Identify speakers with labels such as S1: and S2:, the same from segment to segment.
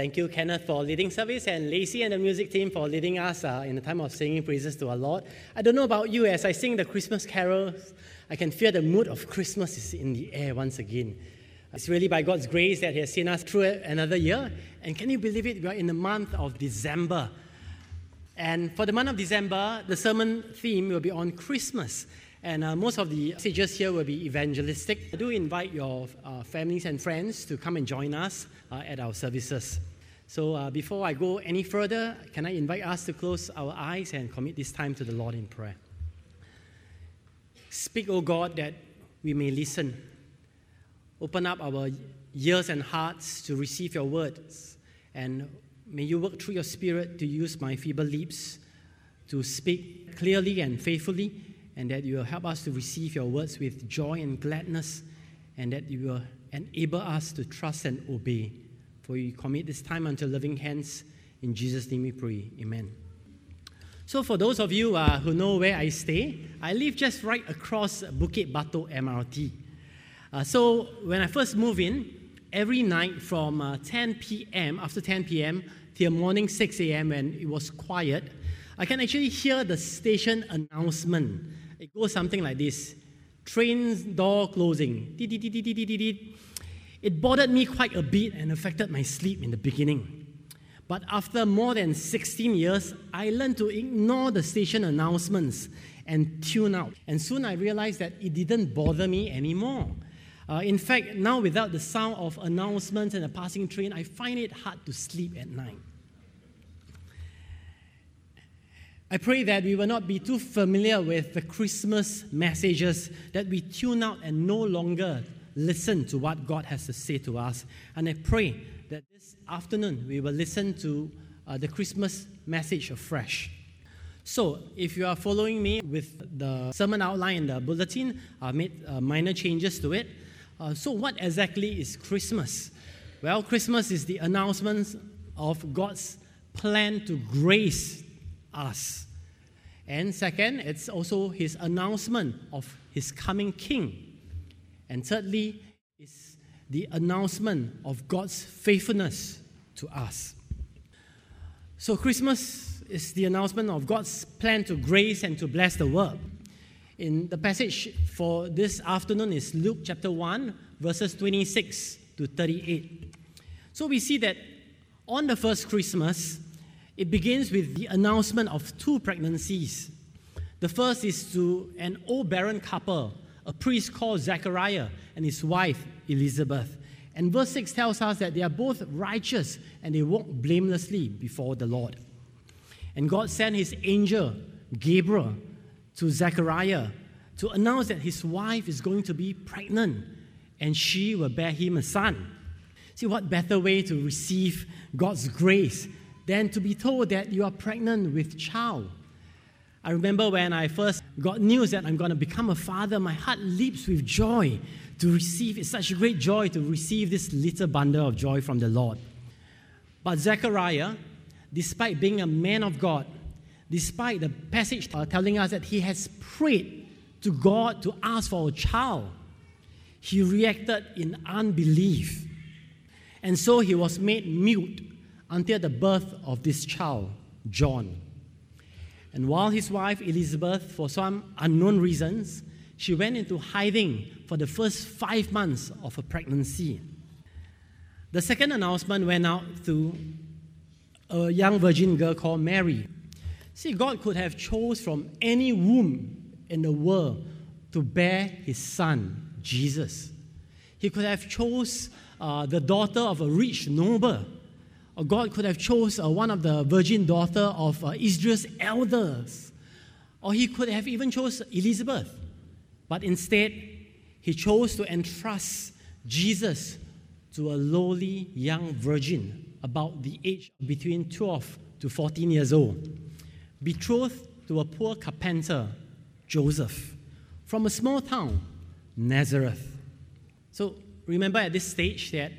S1: Thank you, Kenneth, for leading service, and Lacey and the music team for leading us uh, in the time of singing praises to our Lord. I don't know about you, as I sing the Christmas carols, I can feel the mood of Christmas is in the air once again. It's really by God's grace that He has seen us through another year. And can you believe it? We are in the month of December. And for the month of December, the sermon theme will be on Christmas. And uh, most of the messages here will be evangelistic. I do invite your uh, families and friends to come and join us uh, at our services. So uh, before I go any further, can I invite us to close our eyes and commit this time to the Lord in prayer? Speak, O God, that we may listen. Open up our ears and hearts to receive your words. And may you work through your spirit to use my feeble lips to speak clearly and faithfully and that you will help us to receive your words with joy and gladness, and that you will enable us to trust and obey. For we commit this time unto loving hands. In Jesus' name we pray. Amen. So, for those of you uh, who know where I stay, I live just right across Bukit Batok MRT. Uh, so, when I first moved in, every night from uh, 10 p.m., after 10 p.m., till morning 6 a.m., when it was quiet, I can actually hear the station announcement it goes something like this train door closing. It bothered me quite a bit and affected my sleep in the beginning. But after more than 16 years, I learned to ignore the station announcements and tune out. And soon I realized that it didn't bother me anymore. Uh, in fact, now without the sound of announcements and a passing train, I find it hard to sleep at night. I pray that we will not be too familiar with the Christmas messages, that we tune out and no longer listen to what God has to say to us. And I pray that this afternoon we will listen to uh, the Christmas message afresh. So, if you are following me with the sermon outline in the bulletin, I made uh, minor changes to it. Uh, so, what exactly is Christmas? Well, Christmas is the announcement of God's plan to grace us. And second, it's also his announcement of his coming king. And thirdly, is the announcement of God's faithfulness to us. So, Christmas is the announcement of God's plan to grace and to bless the world. In the passage for this afternoon is Luke chapter 1, verses 26 to 38. So we see that on the first Christmas, it begins with the announcement of two pregnancies. The first is to an old barren couple, a priest called Zechariah and his wife Elizabeth. And verse 6 tells us that they are both righteous and they walk blamelessly before the Lord. And God sent his angel, Gabriel, to Zechariah to announce that his wife is going to be pregnant and she will bear him a son. See, what better way to receive God's grace than to be told that you are pregnant with child. I remember when I first got news that I'm going to become a father, my heart leaps with joy to receive. It's such a great joy to receive this little bundle of joy from the Lord. But Zechariah, despite being a man of God, despite the passage uh, telling us that he has prayed to God to ask for a child, he reacted in unbelief. And so he was made mute until the birth of this child, John. And while his wife Elizabeth, for some unknown reasons, she went into hiding for the first five months of her pregnancy. The second announcement went out to a young virgin girl called Mary. See, God could have chose from any womb in the world to bear his son, Jesus. He could have chose uh, the daughter of a rich noble God could have chose uh, one of the virgin daughter of uh, Israel's elders. Or he could have even chose Elizabeth. But instead, he chose to entrust Jesus to a lowly young virgin about the age between 12 to 14 years old, betrothed to a poor carpenter, Joseph, from a small town, Nazareth. So remember at this stage that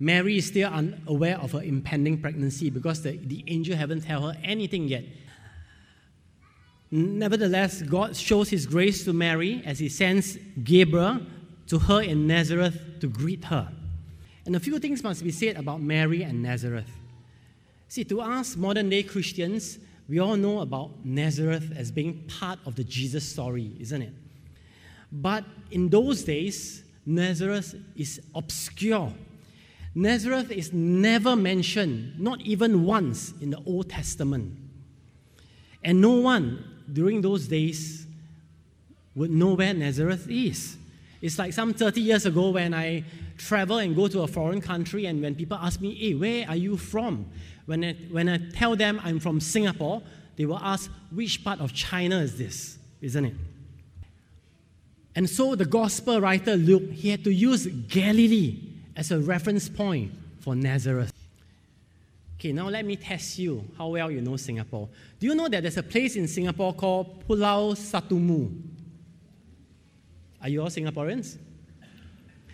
S1: Mary is still unaware of her impending pregnancy because the, the angel haven't told her anything yet. Nevertheless, God shows his grace to Mary as he sends Gabriel to her in Nazareth to greet her. And a few things must be said about Mary and Nazareth. See, to us modern day Christians, we all know about Nazareth as being part of the Jesus story, isn't it? But in those days, Nazareth is obscure. Nazareth is never mentioned, not even once in the Old Testament. And no one during those days would know where Nazareth is. It's like some 30 years ago when I travel and go to a foreign country, and when people ask me, hey, where are you from? When I, when I tell them I'm from Singapore, they will ask, which part of China is this? Isn't it? And so the gospel writer Luke, he had to use Galilee as a reference point for Nazareth. Okay, now let me test you how well you know Singapore. Do you know that there's a place in Singapore called Pulau Satumu? Are you all Singaporeans?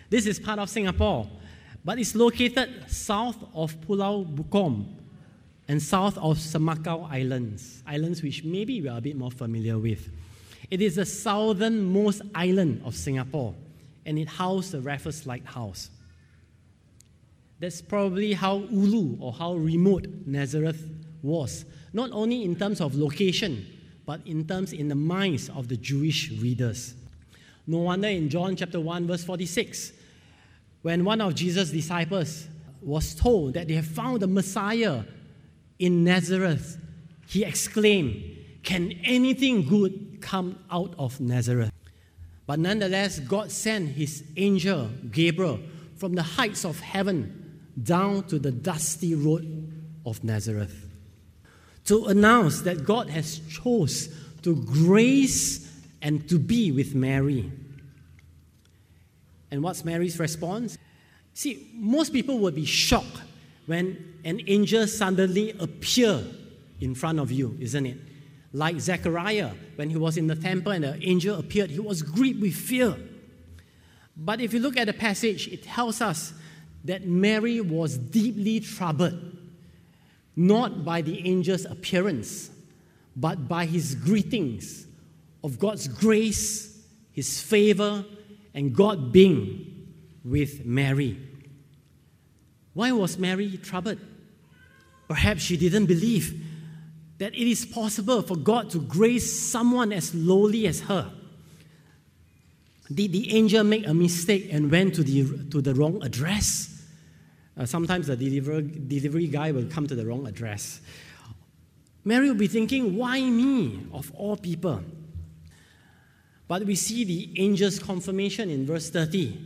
S1: This is part of Singapore, but it's located south of Pulau Bukom and south of Semakau Islands, islands which maybe we are a bit more familiar with. It is the southernmost island of Singapore, and it housed the Raffles Lighthouse. That's probably how Ulu or how remote Nazareth was, not only in terms of location, but in terms in the minds of the Jewish readers. No wonder in John chapter 1, verse 46, when one of Jesus' disciples was told that they have found the Messiah in Nazareth, he exclaimed, Can anything good come out of Nazareth? But nonetheless, God sent his angel, Gabriel, from the heights of heaven down to the dusty road of Nazareth to announce that God has chose to grace and to be with Mary. And what's Mary's response? See, most people would be shocked when an angel suddenly appear in front of you, isn't it? Like Zechariah, when he was in the temple and the angel appeared, he was gripped with fear. But if you look at the passage, it tells us that Mary was deeply troubled, not by the angel's appearance, but by his greetings of God's grace, his favor, and God being with Mary. Why was Mary troubled? Perhaps she didn't believe that it is possible for God to grace someone as lowly as her. Did the angel make a mistake and went to the, to the wrong address? Uh, sometimes the deliver, delivery guy will come to the wrong address. Mary will be thinking, why me, of all people? But we see the angel's confirmation in verse 30.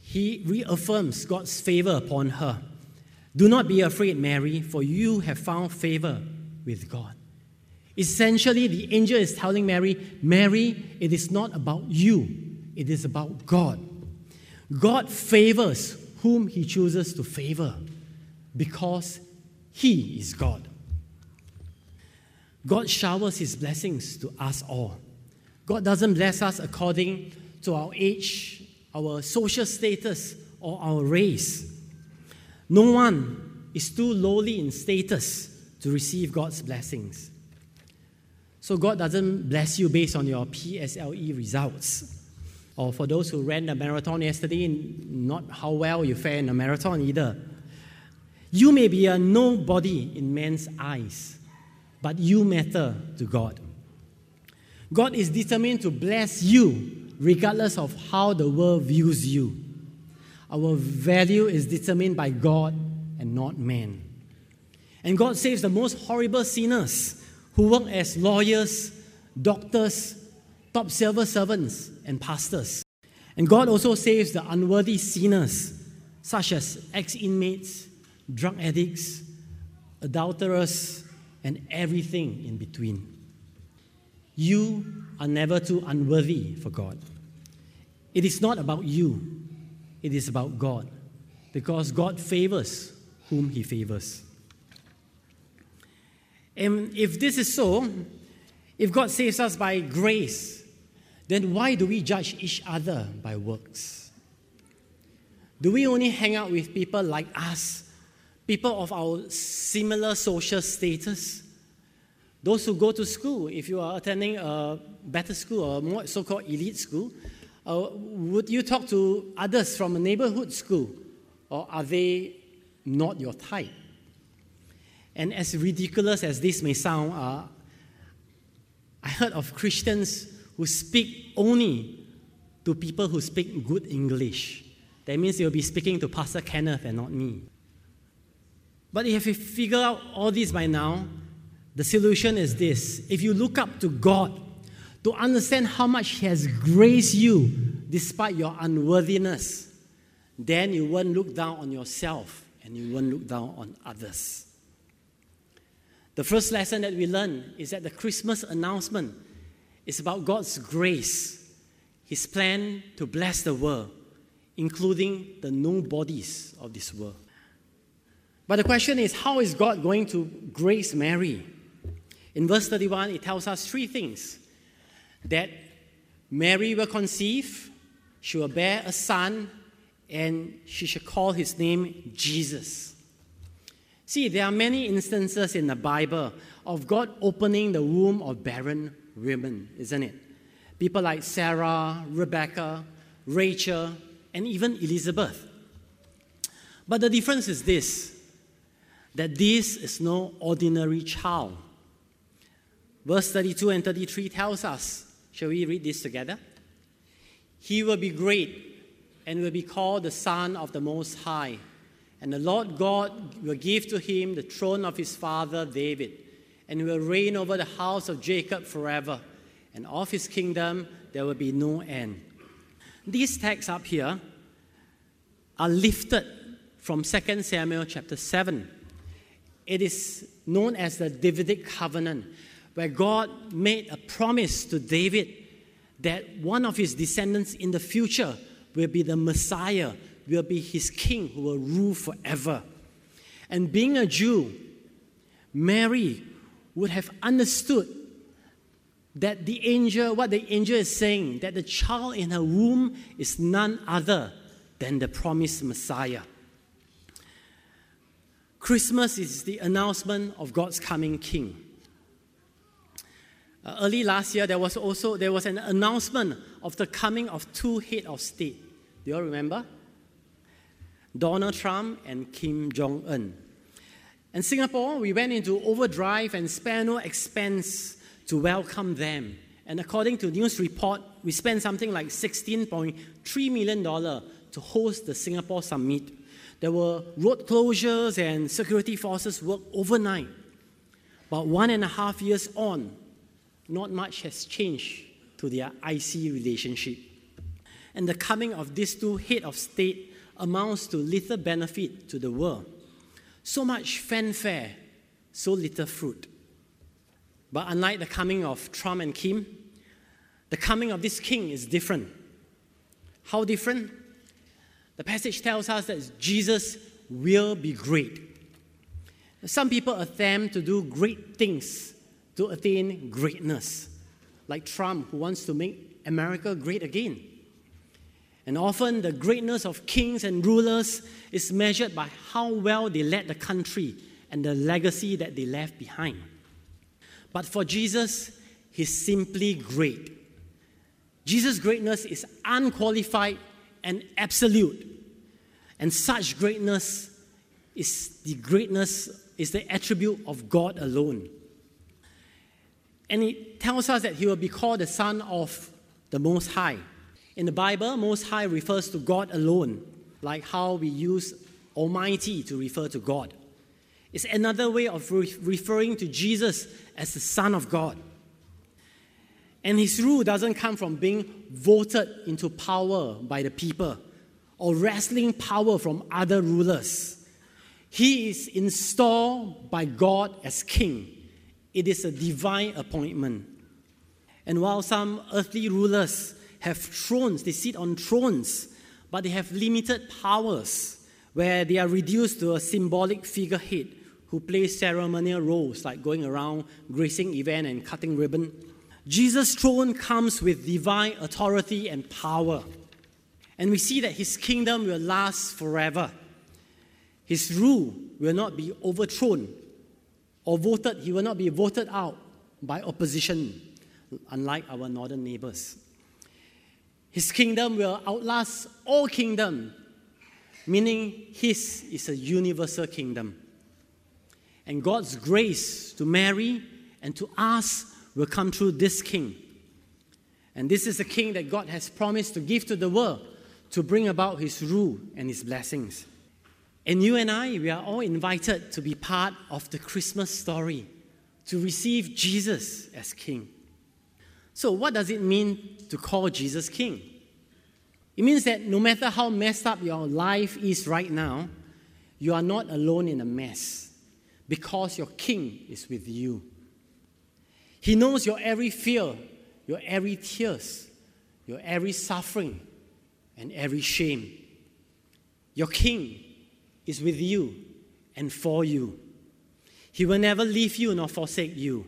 S1: He reaffirms God's favor upon her. Do not be afraid, Mary, for you have found favor with God. Essentially, the angel is telling Mary, Mary, it is not about you, it is about God. God favors whom he chooses to favor because he is God. God showers his blessings to us all. God doesn't bless us according to our age, our social status, or our race. No one is too lowly in status to receive God's blessings. So God doesn't bless you based on your PSLE results. Or for those who ran the marathon yesterday, not how well you fare in the marathon either. You may be a nobody in man's eyes, but you matter to God. God is determined to bless you regardless of how the world views you. Our value is determined by God and not man. And God saves the most horrible sinners who work as lawyers, doctors, top civil servants, and pastors. And God also saves the unworthy sinners, such as ex inmates, drug addicts, adulterers, and everything in between. You are never too unworthy for God. It is not about you, it is about God, because God favors whom He favors. And if this is so, if God saves us by grace, then why do we judge each other by works? Do we only hang out with people like us, people of our similar social status? Those who go to school, if you are attending a better school or more so called elite school, uh, would you talk to others from a neighborhood school Or are they not your type? And as ridiculous as this may sound, uh, I heard of Christians who speak only to people who speak good English. That means you'll be speaking to Pastor Kenneth and not me. But if you figure out all this by now, the solution is this. If you look up to God to understand how much He has graced you despite your unworthiness, then you won't look down on yourself and you won't look down on others. The first lesson that we learn is that the Christmas announcement is about God's grace, His plan to bless the world, including the nobodies of this world. But the question is, how is God going to grace Mary? In verse 31, it tells us three things that Mary will conceive, she will bear a son, and she shall call his name Jesus. See, there are many instances in the Bible of God opening the womb of barren women, isn't it? People like Sarah, Rebecca, Rachel, and even Elizabeth. But the difference is this that this is no ordinary child. Verse 32 and 33 tells us, shall we read this together? He will be great and will be called the Son of the Most High. And the Lord God will give to him the throne of his father David, and will reign over the house of Jacob forever, and of his kingdom there will be no end. These texts up here are lifted from 2 Samuel chapter 7. It is known as the Davidic covenant, where God made a promise to David that one of his descendants in the future will be the Messiah, will be his king who will rule forever. And being a Jew, Mary would have understood that the angel, what the angel is saying, that the child in her womb is none other than the promised Messiah. Christmas is the announcement of God's coming king. Uh, early last year, there was also there was an announcement of the coming of two head of state. Do you all remember? Donald Trump and Kim Jong Un. In Singapore, we went into overdrive and spare no expense to welcome them. And according to news report, we spent something like $16.3 million to host the Singapore summit. There were road closures and security forces worked overnight. But one and a half years on, not much has changed to their icy relationship. And the coming of these two head of state amounts to little benefit to the world. So much fanfare, so little fruit. But unlike the coming of Trump and Kim, the coming of this king is different. How different? The passage tells us that Jesus will be great. Some people attempt to do great things to attain greatness, like Trump, who wants to make America great again. And often the greatness of kings and rulers is measured by how well they led the country and the legacy that they left behind. But for Jesus, he's simply great. Jesus' greatness is unqualified and absolute. And such greatness is the greatness is the attribute of God alone. And it tells us that he will be called the Son of the Most High. In the Bible, Most High refers to God alone, like how we use Almighty to refer to God. It's another way of re- referring to Jesus as the Son of God. And his rule doesn't come from being voted into power by the people or wrestling power from other rulers. He is installed by God as king it is a divine appointment. And while some earthly rulers have thrones, they sit on thrones, but they have limited powers where they are reduced to a symbolic figurehead who plays ceremonial roles like going around gracing event and cutting ribbon. Jesus' throne comes with divine authority and power. And we see that his kingdom will last forever. His rule will not be overthrown or voted, he will not be voted out by opposition, unlike our northern neighbors. His kingdom will outlast all kingdom, meaning His is a universal kingdom. And God's grace to Mary and to us will come through this king. And this is the king that God has promised to give to the world to bring about his rule and his blessings. And you and I, we are all invited to be part of the Christmas story, to receive Jesus as king. So, what does it mean to call Jesus king? It means that no matter how messed up your life is right now, you are not alone in a mess because your king is with you. He knows your every fear, your every tears, your every suffering, and every shame. Your king is with you and for you. He will never leave you nor forsake you.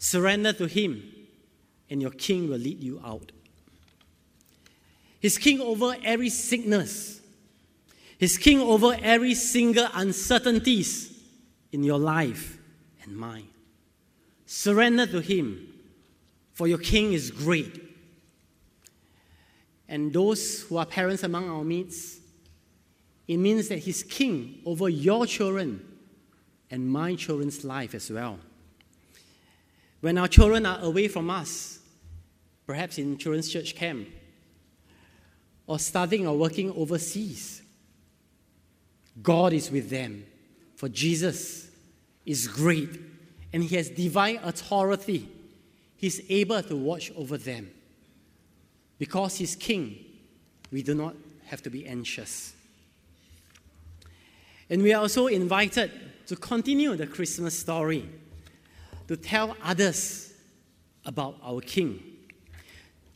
S1: Surrender to him, and your king will lead you out. He's king over every sickness. He's king over every single uncertainties in your life and mine. Surrender to him, for your king is great. And those who are parents among our midst, it means that he's king over your children and my children's life as well. When our children are away from us, perhaps in children's church camp, or studying or working overseas. God is with them, for Jesus is great and He has divine authority. He's able to watch over them. Because He's King, we do not have to be anxious. And we are also invited to continue the Christmas story, to tell others about our King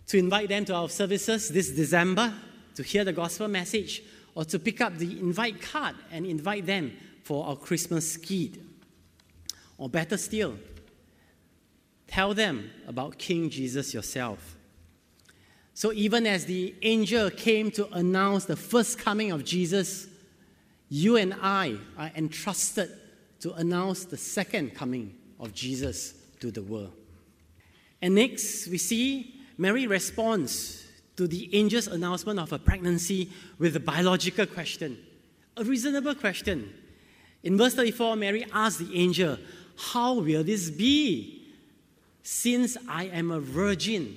S1: to invite them to our services this December to hear the gospel message or to pick up the invite card and invite them for our Christmas skit. Or better still, tell them about King Jesus yourself. So, even as the angel came to announce the first coming of Jesus, you and I are entrusted to announce the second coming of Jesus to the world. And next, we see Mary responds to the angel's announcement of her pregnancy with a biological question, a reasonable question. In verse 34, Mary asks the angel, How will this be? Since I am a virgin.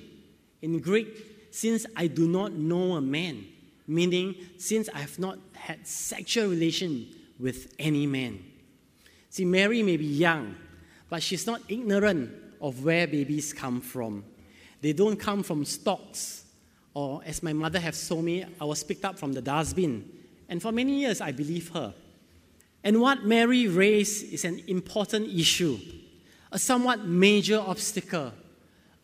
S1: In Greek, since I do not know a man, meaning since I have not had sexual relation with any man. See, Mary may be young, but she's not ignorant of where babies come from. They don't come from stocks, or as my mother has told me, I was picked up from the dustbin. And for many years, I believe her. And what Mary raised is an important issue, a somewhat major obstacle,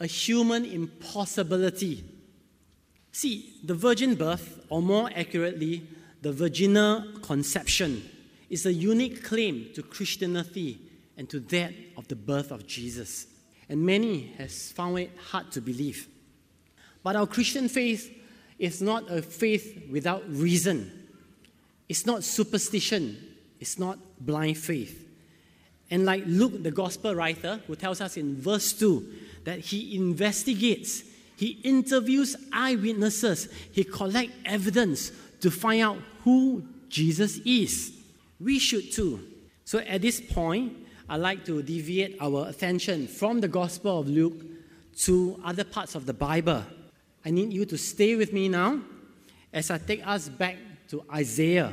S1: a human impossibility. See, the virgin birth, or more accurately, the virginal conception, is a unique claim to Christianity and to that of the birth of Jesus and many has found it hard to believe. But our Christian faith is not a faith without reason. It's not superstition. It's not blind faith. And like Luke, the gospel writer, who tells us in verse 2 that he investigates, he interviews eyewitnesses, he collects evidence to find out who Jesus is. We should too. So at this point, I'd like to deviate our attention from the Gospel of Luke to other parts of the Bible. I need you to stay with me now as I take us back to Isaiah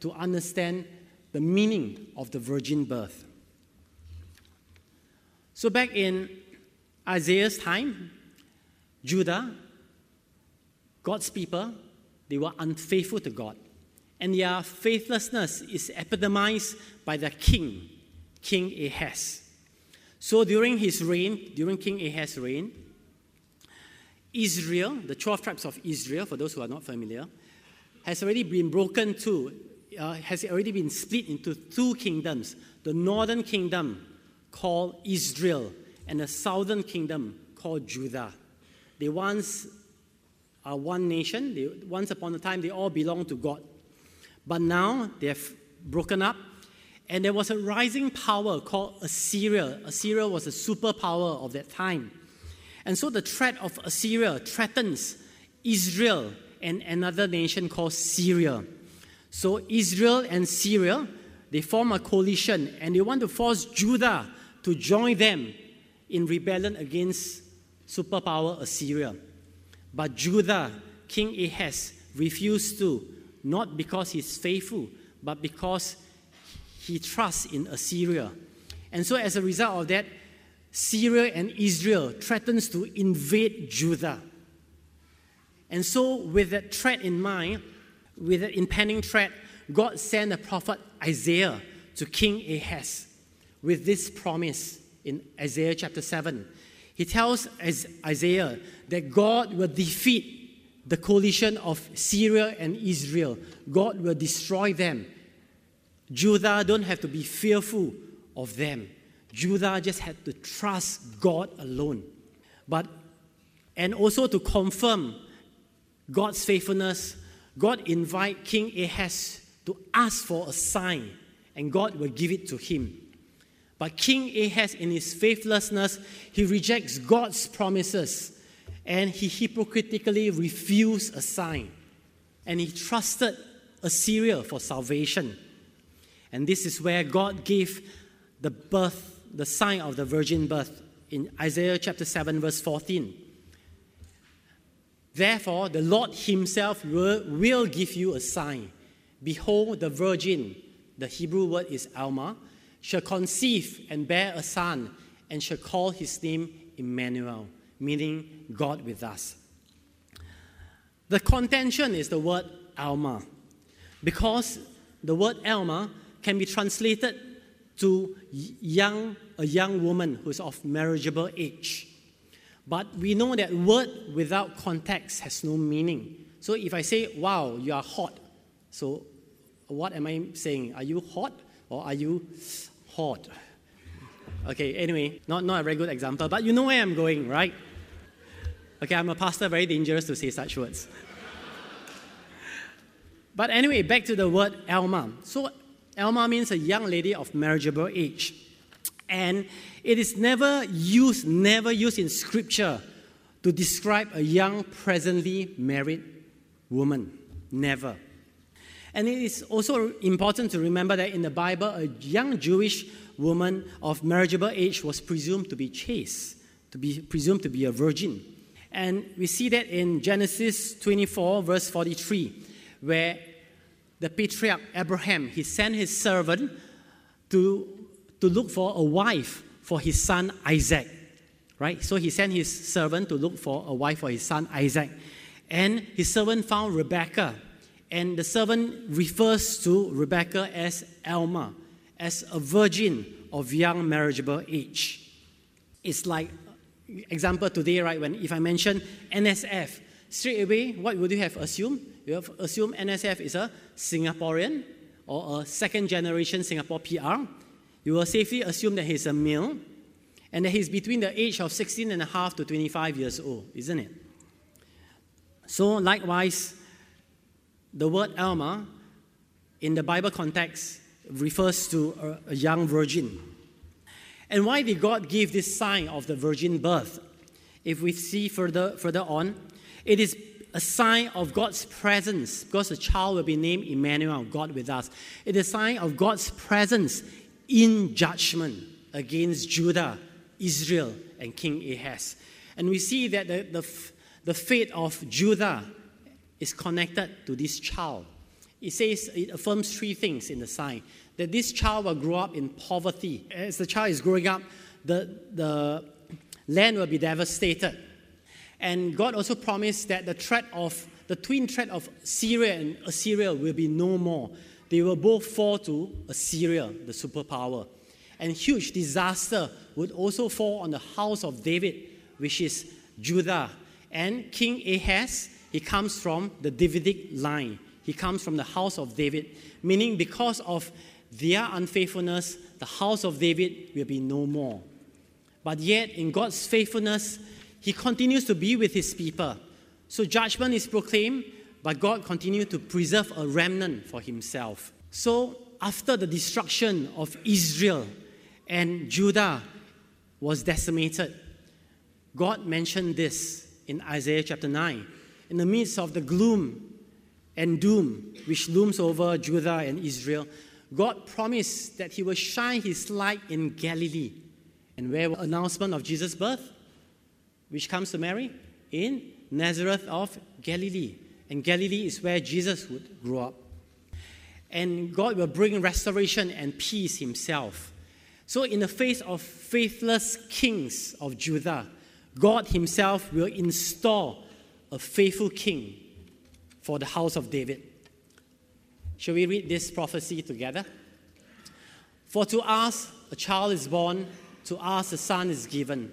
S1: to understand the meaning of the virgin birth. So, back in Isaiah's time, Judah, God's people, they were unfaithful to God. And their faithlessness is epitomized by their king, King Ahaz. So during his reign, during King Ahaz's reign, Israel, the 12 tribes of Israel, for those who are not familiar, has already been broken to, uh, has already been split into two kingdoms the northern kingdom called Israel and the southern kingdom called Judah. They once are one nation, they, once upon a time they all belonged to God. But now they have broken up and there was a rising power called Assyria. Assyria was a superpower of that time. And so the threat of Assyria threatens Israel and another nation called Syria. So Israel and Syria, they form a coalition and they want to force Judah to join them in rebellion against superpower Assyria. But Judah, King Ahaz, refused to, not because he's faithful, but because he trusts in Assyria. And so as a result of that, Syria and Israel threatens to invade Judah. And so with that threat in mind, with that impending threat, God sent the prophet Isaiah to King Ahaz with this promise in Isaiah chapter 7. He tells Isaiah that God will defeat the coalition of Syria and Israel. God will destroy them. Judah don't have to be fearful of them. Judah just had to trust God alone. But and also to confirm God's faithfulness, God invite King Ahaz to ask for a sign, and God will give it to him. But King Ahaz, in his faithlessness, he rejects God's promises and he hypocritically refused a sign. And he trusted Assyria for salvation. And this is where God gave the birth, the sign of the virgin birth in Isaiah chapter 7, verse 14. Therefore, the Lord Himself will, will give you a sign. Behold, the virgin, the Hebrew word is Alma, shall conceive and bear a son, and shall call his name Emmanuel, meaning God with us. The contention is the word Alma, because the word Alma can be translated to young, a young woman who's of marriageable age. But we know that word without context has no meaning. So if I say, wow, you are hot, so what am I saying? Are you hot or are you hot? Okay, anyway, not, not a very good example, but you know where I'm going, right? Okay, I'm a pastor, very dangerous to say such words. but anyway, back to the word Alma. So Alma means a young lady of marriageable age. And it is never used, never used in scripture to describe a young, presently married woman. Never. And it is also important to remember that in the Bible, a young Jewish woman of marriageable age was presumed to be chaste, to be presumed to be a virgin. And we see that in Genesis 24, verse 43, where the patriarch Abraham, he sent his servant to, to look for a wife for his son Isaac. Right? So he sent his servant to look for a wife for his son Isaac. And his servant found Rebecca. And the servant refers to Rebecca as Alma, as a virgin of young marriageable age. It's like, example today, right? When if I mention NSF, straight away, what would you have assumed? You have assumed NSF is a Singaporean or a second generation Singapore PR. You will safely assume that he's a male and that he's between the age of 16 and a half to 25 years old, isn't it? So, likewise, the word Alma in the Bible context refers to a, a young virgin. And why did God give this sign of the virgin birth? If we see further, further on, it is a sign of God's presence because the child will be named Emmanuel, God with us. It is a sign of God's presence in judgment against Judah, Israel, and King Ahaz. And we see that the, the, the fate of Judah is connected to this child. It says, it affirms three things in the sign that this child will grow up in poverty. As the child is growing up, the, the land will be devastated. And God also promised that the threat of the twin threat of Syria and Assyria will be no more. They will both fall to Assyria, the superpower. And huge disaster would also fall on the house of David, which is Judah. And King Ahaz, he comes from the Davidic line. He comes from the house of David, meaning because of their unfaithfulness, the house of David will be no more. But yet, in God's faithfulness, he continues to be with his people. So judgment is proclaimed, but God continues to preserve a remnant for himself. So after the destruction of Israel and Judah was decimated, God mentioned this in Isaiah chapter 9. in the midst of the gloom and doom which looms over Judah and Israel, God promised that He will shine His light in Galilee. And where was announcement of Jesus' birth? Which comes to Mary? In Nazareth of Galilee. And Galilee is where Jesus would grow up. And God will bring restoration and peace Himself. So, in the face of faithless kings of Judah, God Himself will install a faithful king for the house of David. Shall we read this prophecy together? For to us a child is born, to us a son is given,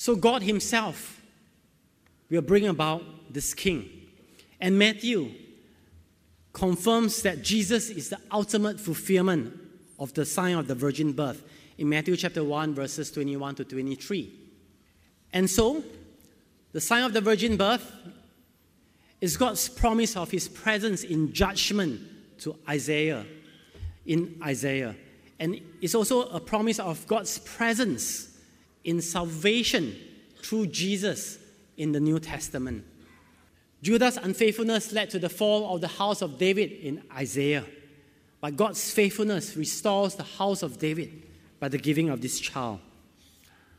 S1: So, God Himself will bring about this king. And Matthew confirms that Jesus is the ultimate fulfillment of the sign of the virgin birth in Matthew chapter 1, verses 21 to 23. And so, the sign of the virgin birth is God's promise of his presence in judgment to Isaiah, in Isaiah. And it's also a promise of God's presence in salvation through Jesus in the New Testament. Judah's unfaithfulness led to the fall of the house of David in Isaiah. But God's faithfulness restores the house of David by the giving of this child.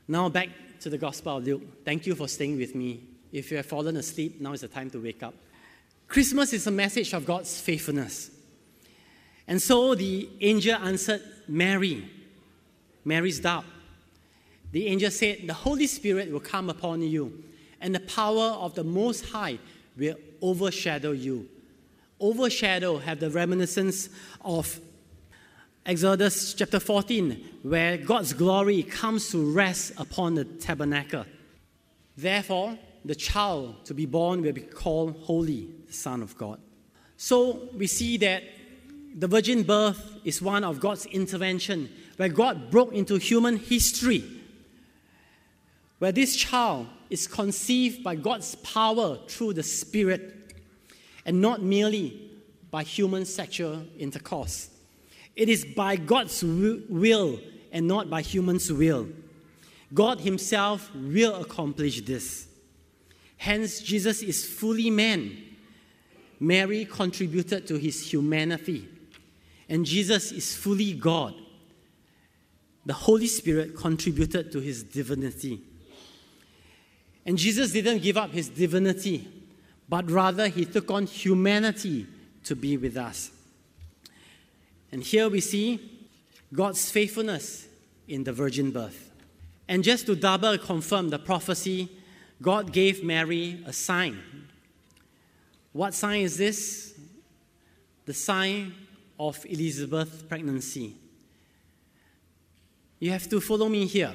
S1: Now back to the Gospel of Luke. Thank you for staying with me. If you have fallen asleep, now is the time to wake up. Christmas is a message of God's faithfulness. And so the angel answered Mary, Mary's doubt. The angel said, The Holy Spirit will come upon you, and the power of the Most High will overshadow you. Overshadow have the reminiscence of Exodus chapter 14, where God's glory comes to rest upon the tabernacle. Therefore, the child to be born will be called Holy, the Son of God. So we see that the virgin birth is one of God's intervention, where God broke into human history, where this child is conceived by God's power through the Spirit, and not merely by human sexual intercourse. It is by God's will and not by human's will. God Himself will accomplish this. Hence, Jesus is fully man. Mary contributed to his humanity. And Jesus is fully God. The Holy Spirit contributed to his divinity. And Jesus didn't give up his divinity, but rather he took on humanity to be with us. And here we see God's faithfulness in the virgin birth. And just to double confirm the prophecy, God gave Mary a sign. What sign is this? The sign of Elizabeth's pregnancy. You have to follow me here.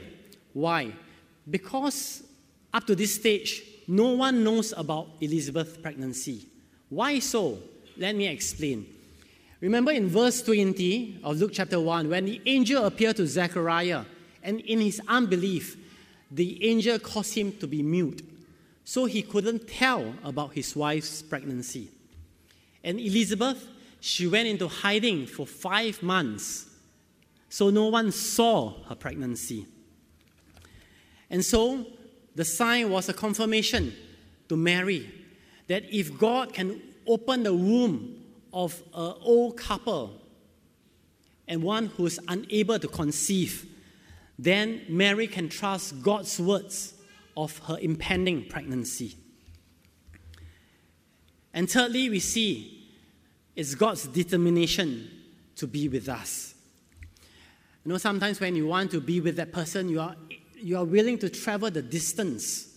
S1: Why? Because up to this stage, no one knows about Elizabeth's pregnancy. Why so? Let me explain. Remember in verse 20 of Luke chapter 1, when the angel appeared to Zechariah, and in his unbelief, the angel caused him to be mute, so he couldn't tell about his wife's pregnancy. And Elizabeth, she went into hiding for five months, so no one saw her pregnancy. And so the sign was a confirmation to Mary that if God can open the womb of an old couple and one who's unable to conceive, then Mary can trust God's words of her impending pregnancy. And thirdly, we see it's God's determination to be with us. You know, sometimes when you want to be with that person, you are, you are willing to travel the distance.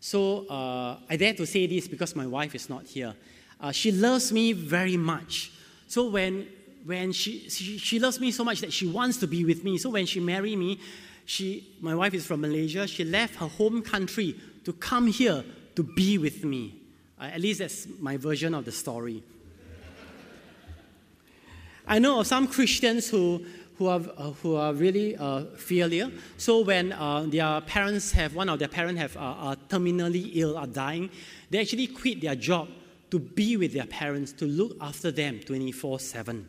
S1: So uh, I dare to say this because my wife is not here. Uh, she loves me very much. So when, when she, she, she loves me so much that she wants to be with me. So when she married me, she, my wife is from Malaysia. She left her home country to come here to be with me. Uh, at least that's my version of the story. I know of some Christians who, who, are, uh, who are really uh, filial. So when uh, their parents have, one of their parents have, uh, are terminally ill, are dying, they actually quit their job to be with their parents, to look after them 24 7.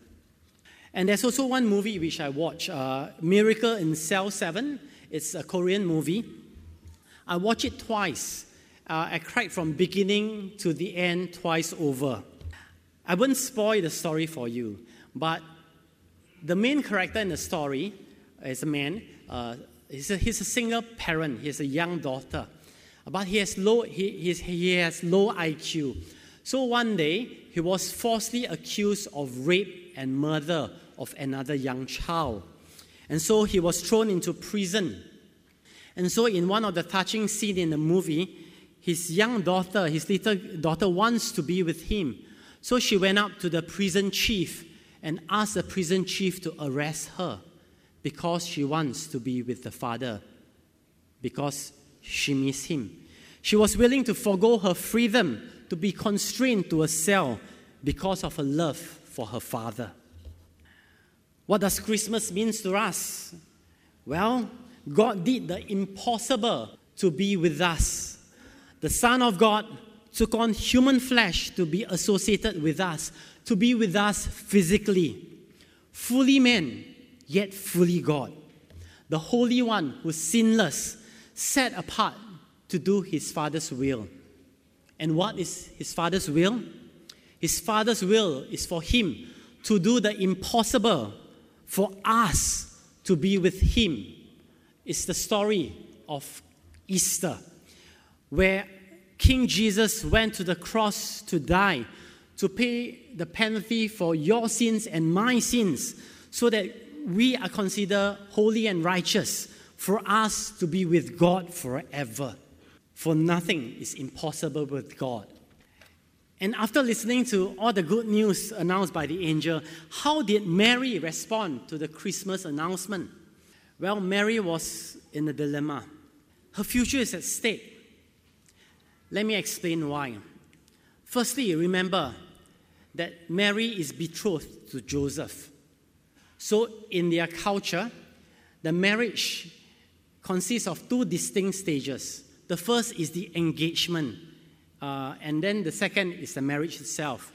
S1: And there's also one movie which I watched, uh, Miracle in Cell 7. It's a Korean movie. I watched it twice. Uh, I cried from beginning to the end twice over. I wouldn't spoil the story for you, but the main character in the story is a man. Uh, he's, a, he's a single parent. He has a young daughter, but he has low, he, he has low IQ. So one day, he was falsely accused of rape and murder of another young child. And so he was thrown into prison. And so, in one of the touching scenes in the movie, his young daughter, his little daughter, wants to be with him. So she went up to the prison chief and asked the prison chief to arrest her because she wants to be with the father, because she misses him. She was willing to forego her freedom to be constrained to a cell because of her love for her father. What does Christmas mean to us? Well, God did the impossible to be with us. The Son of God took on human flesh to be associated with us, to be with us physically. Fully man, yet fully God. The Holy One who's sinless, set apart to do his Father's will. And what is his Father's will? His Father's will is for him to do the impossible, for us to be with him. It's the story of Easter, where King Jesus went to the cross to die, to pay the penalty for your sins and my sins, so that we are considered holy and righteous, for us to be with God forever for nothing is impossible with God. And after listening to all the good news announced by the angel, how did Mary respond to the Christmas announcement? Well, Mary was in a dilemma. Her future is at stake. Let me explain why. Firstly, remember that Mary is betrothed to Joseph. So, in their culture, the marriage consists of two distinct stages. The first is the engagement, uh, and then the second is the marriage itself.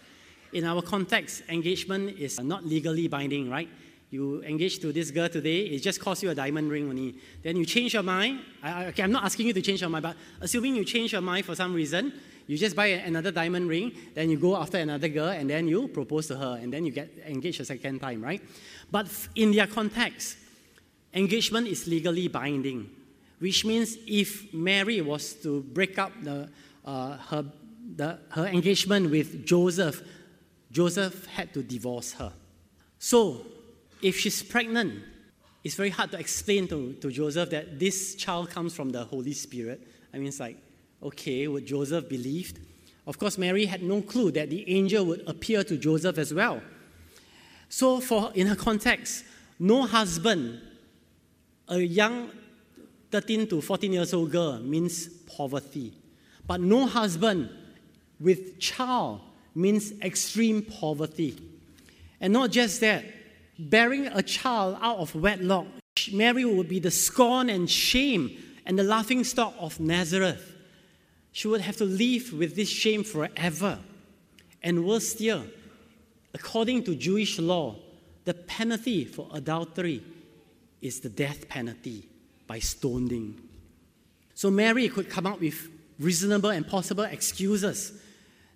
S1: In our context, engagement is not legally binding, right? You engage to this girl today, it just costs you a diamond ring only. Then you change your mind. I, okay, I'm not asking you to change your mind, but assuming you change your mind for some reason, you just buy another diamond ring, then you go after another girl, and then you propose to her, and then you get engaged a second time, right? But in their context, engagement is legally binding which means if Mary was to break up the, uh, her, the, her engagement with Joseph, Joseph had to divorce her. So, if she's pregnant, it's very hard to explain to, to Joseph that this child comes from the Holy Spirit. I mean, it's like, okay, would Joseph believed? Of course, Mary had no clue that the angel would appear to Joseph as well. So, for in her context, no husband, a young 13 to 14 years old girl means poverty. But no husband with child means extreme poverty. And not just that, bearing a child out of wedlock, Mary would be the scorn and shame and the laughing stock of Nazareth. She would have to live with this shame forever. And worse still, according to Jewish law, the penalty for adultery is the death penalty by stoning. So Mary could come up with reasonable and possible excuses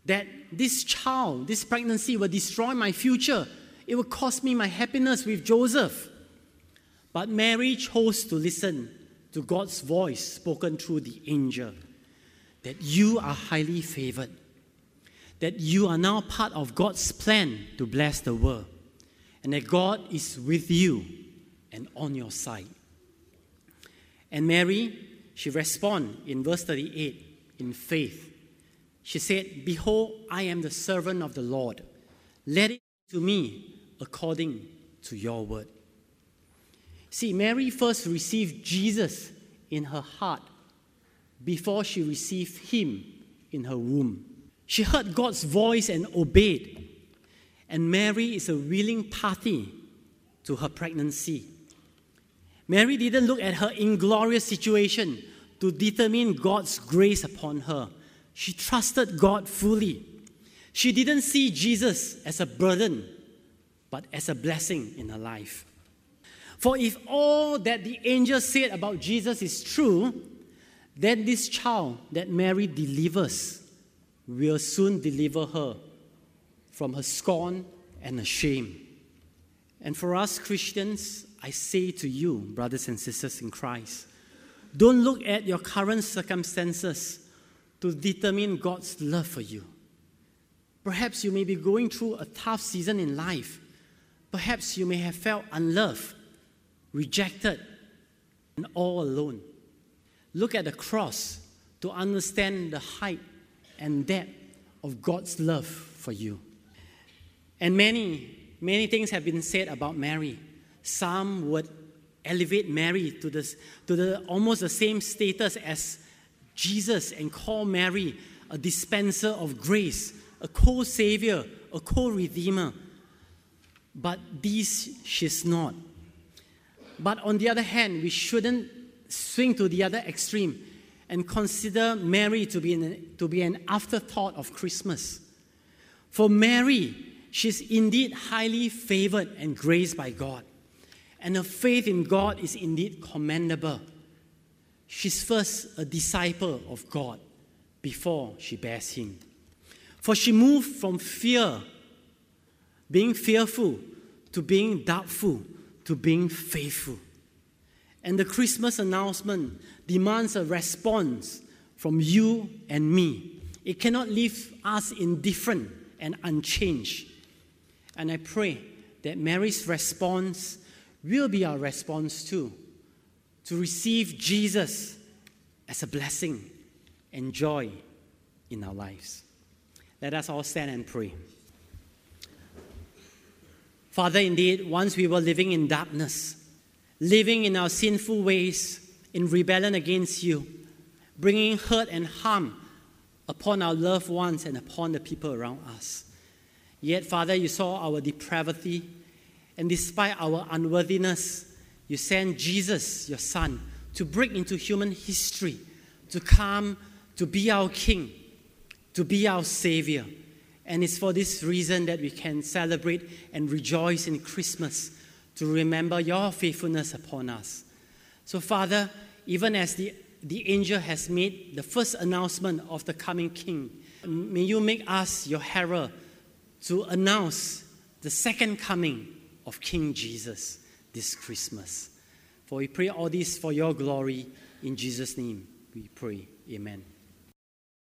S1: that this child, this pregnancy will destroy my future. It will cost me my happiness with Joseph. But Mary chose to listen to God's voice spoken through the angel that you are highly favored, that you are now part of God's plan to bless the world, and that God is with you and on your side. And Mary, she responded in verse 38 in faith. She said, Behold, I am the servant of the Lord. Let it be to me according to your word. See, Mary first received Jesus in her heart before she received him in her womb. She heard God's voice and obeyed. And Mary is a willing party to her pregnancy. Mary didn't look at her inglorious situation to determine God's grace upon her. She trusted God fully. She didn't see Jesus as a burden, but as a blessing in her life. For if all that the angel said about Jesus is true, then this child that Mary delivers will soon deliver her from her scorn and her shame. And for us Christians, I say to you, brothers and sisters in Christ, don't look at your current circumstances to determine God's love for you. Perhaps you may be going through a tough season in life. Perhaps you may have felt unloved rejected, and all alone. Look at the cross to understand the height and depth of God's love for you. And many, many things have been said about Mary. Some would elevate Mary to, this, to the, almost the same status as Jesus and call Mary a dispenser of grace, a co savior, a co redeemer. But this she's not. But on the other hand, we shouldn't swing to the other extreme and consider Mary to be an, to be an afterthought of Christmas. For Mary, she's indeed highly favored and graced by God. And her faith in God is indeed commendable. She's first a disciple of God before she bears him. For she moved from fear, being fearful, to being doubtful, to being faithful. And the Christmas announcement demands a response from you and me. It cannot leave us indifferent and unchanged. And I pray that Mary's response will be our response too to receive Jesus as a blessing and joy in our lives. Let us all stand and pray. Father, indeed, once we were living in darkness, living in our sinful ways, in rebellion against you, bringing hurt and harm upon our loved ones and upon the people around us. Yet, Father, you saw our depravity, and despite our unworthiness, you sent Jesus, your Son, to break into human history, to come to be our King, to be our Savior. And it's for this reason that we can celebrate and rejoice in Christmas to remember your faithfulness upon us. So, Father, even as the, the angel has made the first announcement of the coming King, may you make us your herald to announce the second coming of King Jesus this Christmas. For we pray all this for your glory. In Jesus' name we pray. Amen.